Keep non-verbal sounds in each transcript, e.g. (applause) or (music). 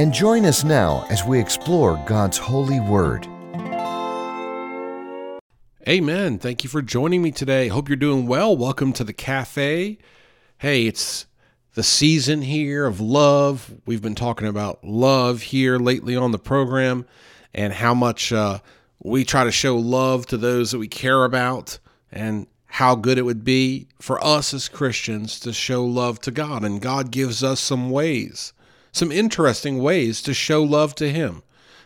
and join us now as we explore God's holy word. Amen. Thank you for joining me today. Hope you're doing well. Welcome to the cafe. Hey, it's the season here of love. We've been talking about love here lately on the program and how much uh, we try to show love to those that we care about and how good it would be for us as Christians to show love to God. And God gives us some ways, some interesting ways to show love to Him.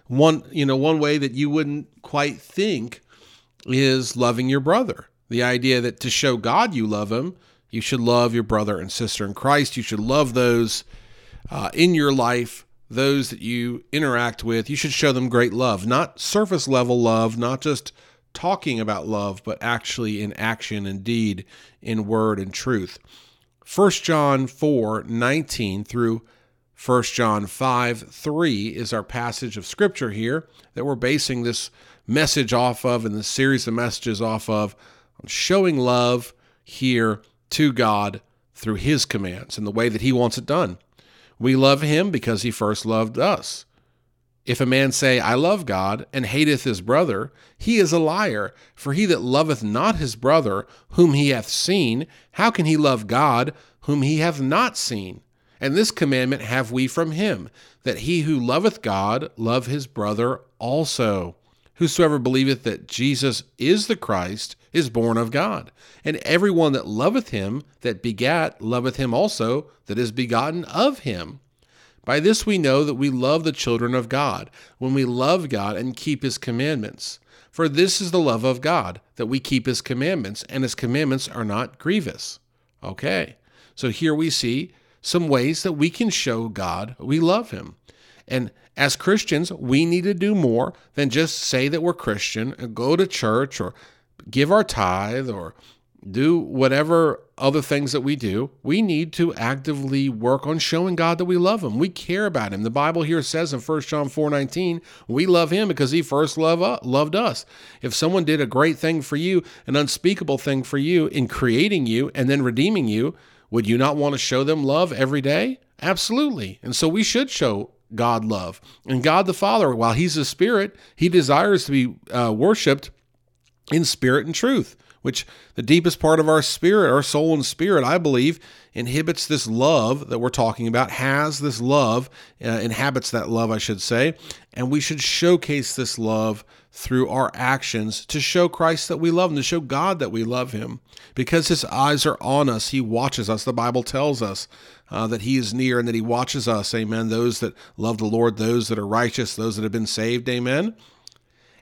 One, you know, one way that you wouldn't quite think is loving your brother. The idea that to show God you love Him, you should love your brother and sister in Christ. You should love those uh, in your life, those that you interact with. You should show them great love, not surface level love, not just talking about love, but actually in action and deed, in word and truth. 1 John 4 19 through 1 John 5 3 is our passage of scripture here that we're basing this message off of and the series of messages off of, showing love here to God through His commands and the way that He wants it done. We love Him because He first loved us. If a man say, I love God, and hateth his brother, he is a liar. For he that loveth not his brother, whom he hath seen, how can he love God, whom he hath not seen? And this commandment have we from him, that he who loveth God love his brother also. Whosoever believeth that Jesus is the Christ is born of God. And every one that loveth him that begat loveth him also that is begotten of him. By this we know that we love the children of God, when we love God and keep his commandments. For this is the love of God, that we keep his commandments, and his commandments are not grievous. Okay, so here we see some ways that we can show God we love him. And as Christians, we need to do more than just say that we're Christian and go to church or give our tithe or do whatever other things that we do, we need to actively work on showing God that we love him. We care about him. The Bible here says in 1 John 4:19, we love him because he first loved uh, loved us. If someone did a great thing for you, an unspeakable thing for you in creating you and then redeeming you, would you not want to show them love every day? Absolutely. And so we should show God love. And God the Father, while he's a spirit, he desires to be uh, worshiped in spirit and truth which the deepest part of our spirit, our soul and spirit, I believe, inhibits this love that we're talking about, has this love, uh, inhabits that love, I should say. And we should showcase this love through our actions to show Christ that we love him, to show God that we love him. Because his eyes are on us, he watches us. The Bible tells us uh, that he is near and that he watches us. Amen. Those that love the Lord, those that are righteous, those that have been saved. Amen.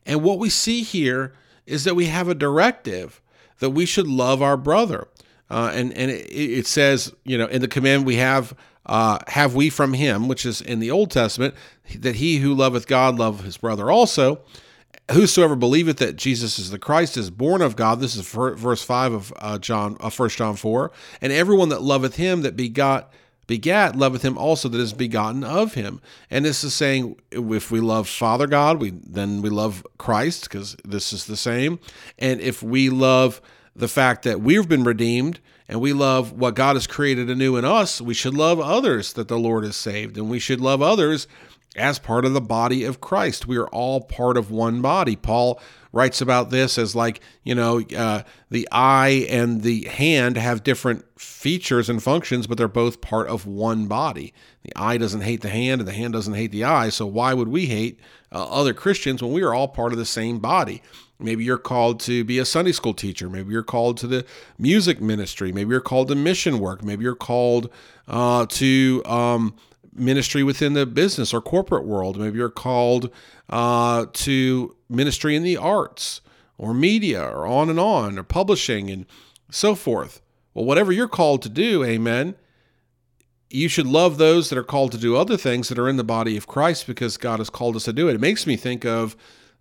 And what we see here is that we have a directive that we should love our brother. Uh, and and it, it, says, you know, in the command we have, uh, have we from him, which is in the Old Testament, that he who loveth God love his brother also. Whosoever believeth that Jesus is the Christ is born of God. This is verse five of uh, John, uh, First John four. And everyone that loveth him that begot begat loveth him also that is begotten of him. And this is saying if we love Father God, we then we love Christ because this is the same. And if we love the fact that we've been redeemed and we love what God has created anew in us, we should love others that the Lord has saved and we should love others as part of the body of Christ. We are all part of one body. Paul writes about this as like, you know, uh, the eye and the hand have different features and functions, but they're both part of one body. The eye doesn't hate the hand and the hand doesn't hate the eye. So why would we hate uh, other Christians when we are all part of the same body? Maybe you're called to be a Sunday school teacher. Maybe you're called to the music ministry. Maybe you're called to mission work. Maybe you're called uh, to um, ministry within the business or corporate world. Maybe you're called uh, to ministry in the arts or media or on and on or publishing and so forth. Well, whatever you're called to do, amen, you should love those that are called to do other things that are in the body of Christ because God has called us to do it. It makes me think of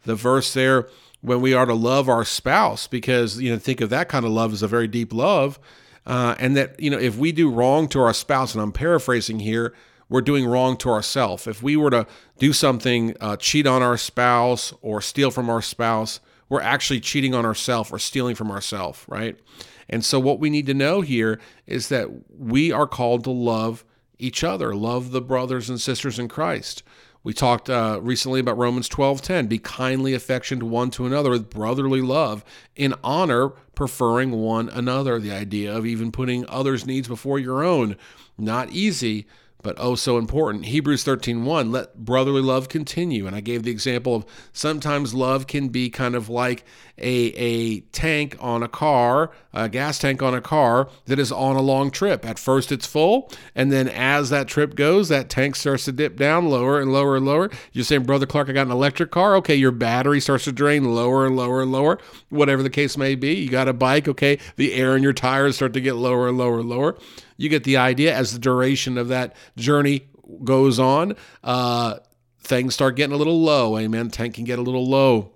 the verse there when we are to love our spouse because you know think of that kind of love as a very deep love uh, and that you know if we do wrong to our spouse and i'm paraphrasing here we're doing wrong to ourselves if we were to do something uh, cheat on our spouse or steal from our spouse we're actually cheating on ourselves or stealing from ourselves right and so what we need to know here is that we are called to love each other love the brothers and sisters in christ we talked uh, recently about Romans 12:10. Be kindly affectioned one to another with brotherly love, in honor, preferring one another. The idea of even putting others' needs before your own. Not easy, but oh so important. Hebrews 13:1, let brotherly love continue. And I gave the example of sometimes love can be kind of like a, a tank on a car, a gas tank on a car that is on a long trip. At first it's full, and then as that trip goes, that tank starts to dip down lower and lower and lower. You're saying, Brother Clark, I got an electric car. Okay, your battery starts to drain lower and lower and lower, whatever the case may be. You got a bike, okay, the air in your tires start to get lower and lower and lower. You get the idea as the duration of that journey goes on. Uh, things start getting a little low. Amen. Tank can get a little low.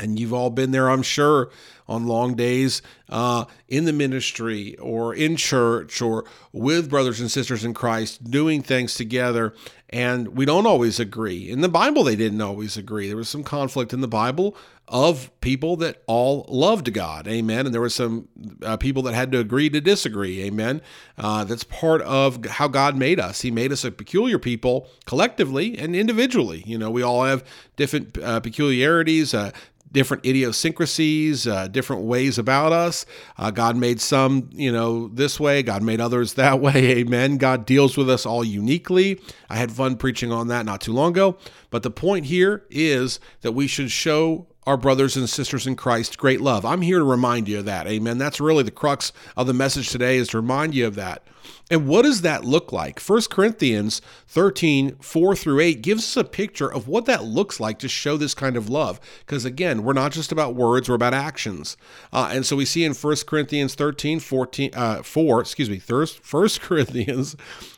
And you've all been there, I'm sure, on long days uh, in the ministry or in church or with brothers and sisters in Christ doing things together. And we don't always agree. In the Bible, they didn't always agree. There was some conflict in the Bible of people that all loved God. Amen. And there were some uh, people that had to agree to disagree. Amen. Uh, that's part of how God made us. He made us a peculiar people collectively and individually. You know, we all have different uh, peculiarities, uh, different idiosyncrasies, uh, different ways about us. Uh, God made some, you know, this way, God made others (laughs) that way. Amen. God deals with us all uniquely. I had fun preaching on that not too long ago. But the point here is that we should show our brothers and sisters in Christ great love. I'm here to remind you of that. Amen. That's really the crux of the message today is to remind you of that. And what does that look like? 1 Corinthians 13, 4 through 8 gives us a picture of what that looks like to show this kind of love. Because again, we're not just about words, we're about actions. Uh, and so we see in 1 Corinthians 13, 14, uh, 4, excuse me, 1 (laughs) Corinthians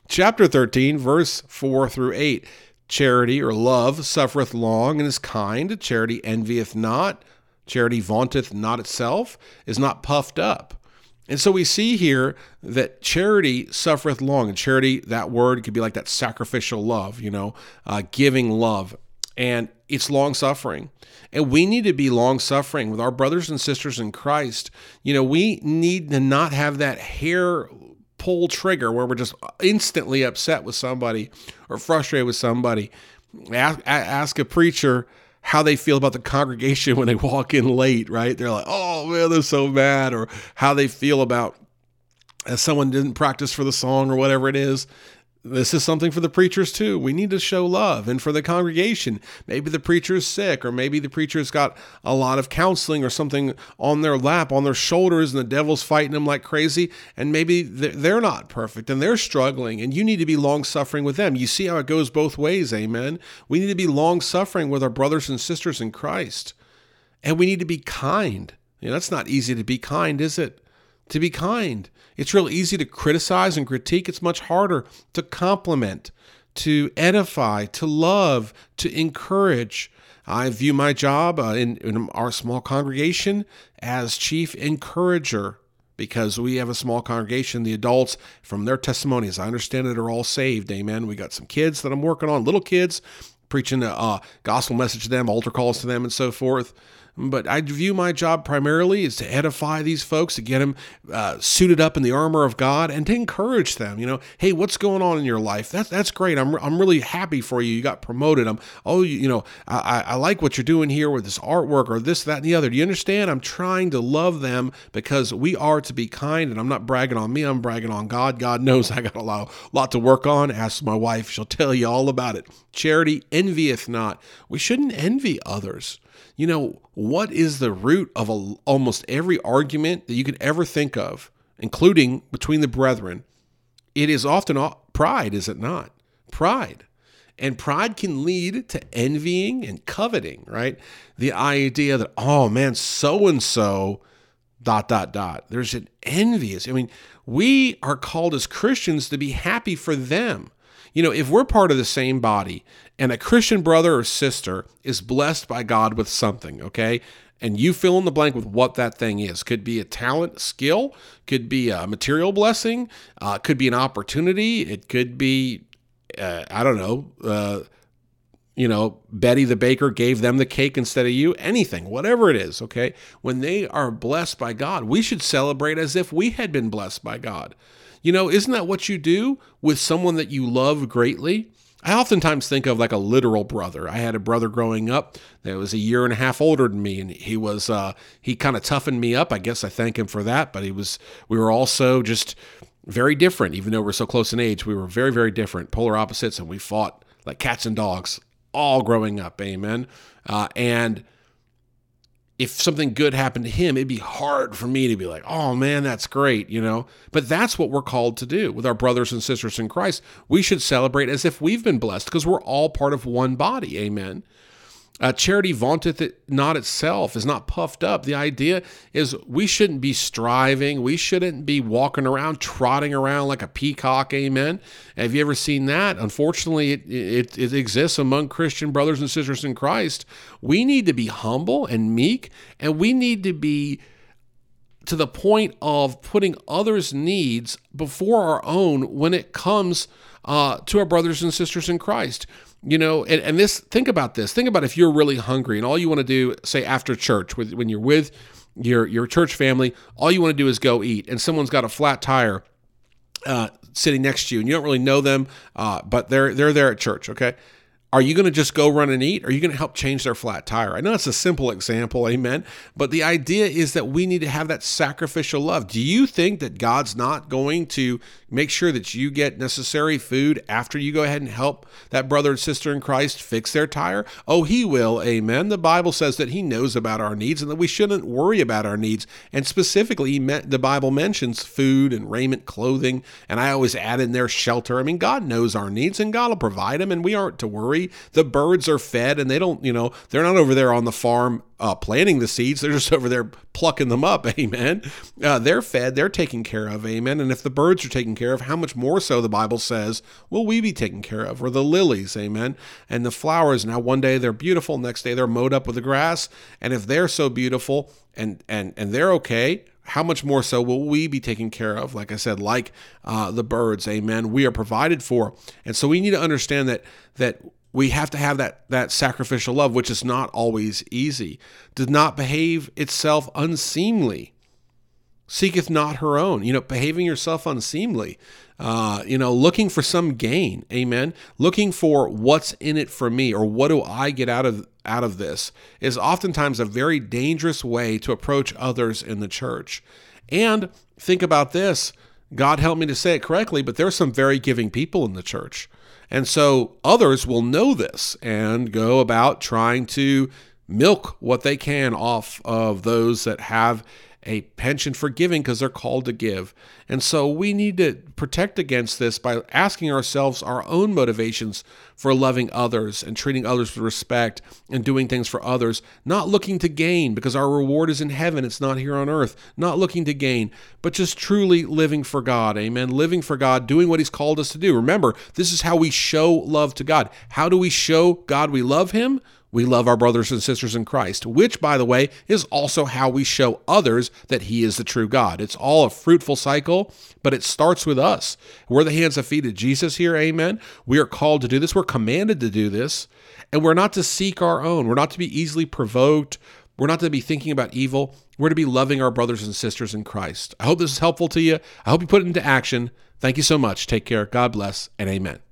chapter 13, verse 4 through 8. Charity or love suffereth long and is kind. Charity envieth not. Charity vaunteth not itself, is not puffed up. And so we see here that charity suffereth long. And charity, that word could be like that sacrificial love, you know, uh, giving love. And it's long suffering. And we need to be long suffering with our brothers and sisters in Christ. You know, we need to not have that hair pull trigger where we're just instantly upset with somebody or frustrated with somebody. Ask, ask a preacher how they feel about the congregation (laughs) when they walk in late, right? They're like, oh man, they're so mad, or how they feel about as someone didn't practice for the song or whatever it is this is something for the preachers too. We need to show love. And for the congregation, maybe the preacher is sick, or maybe the preacher's got a lot of counseling or something on their lap, on their shoulders, and the devil's fighting them like crazy. And maybe they're not perfect and they're struggling, and you need to be long suffering with them. You see how it goes both ways, amen? We need to be long suffering with our brothers and sisters in Christ. And we need to be kind. You know, that's not easy to be kind, is it? To be kind. It's real easy to criticize and critique. It's much harder to compliment, to edify, to love, to encourage. I view my job uh, in, in our small congregation as chief encourager because we have a small congregation. The adults, from their testimonies, I understand it, are all saved. Amen. We got some kids that I'm working on, little kids, preaching a uh, gospel message to them, altar calls to them, and so forth. But I view my job primarily is to edify these folks, to get them uh, suited up in the armor of God, and to encourage them. You know, hey, what's going on in your life? That's that's great. I'm I'm really happy for you. You got promoted. I'm oh, you, you know, I I like what you're doing here with this artwork or this that and the other. Do you understand? I'm trying to love them because we are to be kind, and I'm not bragging on me. I'm bragging on God. God knows I got a lot lot to work on. Ask my wife; she'll tell you all about it. Charity envieth not. We shouldn't envy others. You know, what is the root of a, almost every argument that you could ever think of, including between the brethren? It is often pride, is it not? Pride. And pride can lead to envying and coveting, right? The idea that, oh man, so and so dot dot dot. There's an envious. I mean, we are called as Christians to be happy for them. You know, if we're part of the same body and a Christian brother or sister is blessed by God with something, okay? And you fill in the blank with what that thing is. Could be a talent, skill, could be a material blessing, uh, could be an opportunity, it could be, uh, I don't know, uh, you know, Betty the baker gave them the cake instead of you, anything, whatever it is, okay? When they are blessed by God, we should celebrate as if we had been blessed by God. You know, isn't that what you do with someone that you love greatly? I oftentimes think of like a literal brother. I had a brother growing up that was a year and a half older than me, and he was uh, he kind of toughened me up. I guess I thank him for that. But he was we were also just very different, even though we're so close in age. We were very very different, polar opposites, and we fought like cats and dogs all growing up. Amen. Uh, and if something good happened to him, it'd be hard for me to be like, oh man, that's great, you know? But that's what we're called to do with our brothers and sisters in Christ. We should celebrate as if we've been blessed because we're all part of one body. Amen. Uh, charity vaunteth it not itself, is not puffed up. The idea is we shouldn't be striving. We shouldn't be walking around, trotting around like a peacock. Amen. Have you ever seen that? Unfortunately, it, it, it exists among Christian brothers and sisters in Christ. We need to be humble and meek, and we need to be to the point of putting others' needs before our own when it comes uh, to our brothers and sisters in Christ. You know, and, and this, think about this. Think about if you're really hungry and all you want to do, say after church, with, when you're with your, your church family, all you want to do is go eat, and someone's got a flat tire uh, sitting next to you, and you don't really know them, uh, but they're they're there at church. Okay, are you going to just go run and eat? Are you going to help change their flat tire? I know it's a simple example, amen. But the idea is that we need to have that sacrificial love. Do you think that God's not going to make sure that you get necessary food after you go ahead and help that brother and sister in Christ fix their tire? Oh, He will, amen. The Bible says that He knows about our needs and that we shouldn't worry about our needs. And specifically, the Bible mentions food and raiment, clothing, and I always add in there shelter. I mean, God knows our needs and God will provide them, and we aren't to worry. The birds are fed and they don't, you know, they're not over there on the farm uh, planting the seeds. They're just (laughs) over there plucking them up. (laughs) Amen. Uh, they're fed, they're taken care of. Amen. And if the birds are taken care of, how much more so the Bible says will we be taken care of? Or the lilies. Amen. And the flowers. Now, one day they're beautiful, next day they're mowed up with the grass. And if they're so beautiful and and and they're okay, how much more so will we be taken care of? Like I said, like uh, the birds, amen. We are provided for, and so we need to understand that that we have to have that that sacrificial love which is not always easy. Does not behave itself unseemly. Seeketh not her own. You know behaving yourself unseemly uh, you know looking for some gain. Amen. Looking for what's in it for me or what do i get out of out of this is oftentimes a very dangerous way to approach others in the church. And think about this. God help me to say it correctly but there are some very giving people in the church and so others will know this and go about trying to milk what they can off of those that have a penchant for giving because they're called to give. And so we need to protect against this by asking ourselves our own motivations for loving others and treating others with respect and doing things for others, not looking to gain because our reward is in heaven, it's not here on earth, not looking to gain, but just truly living for God. Amen. Living for God, doing what He's called us to do. Remember, this is how we show love to God. How do we show God we love Him? We love our brothers and sisters in Christ, which, by the way, is also how we show others that He is the true God. It's all a fruitful cycle, but it starts with us. We're the hands and feet of Jesus here, amen. We are called to do this, we're commanded to do this, and we're not to seek our own. We're not to be easily provoked. We're not to be thinking about evil. We're to be loving our brothers and sisters in Christ. I hope this is helpful to you. I hope you put it into action. Thank you so much. Take care. God bless, and amen.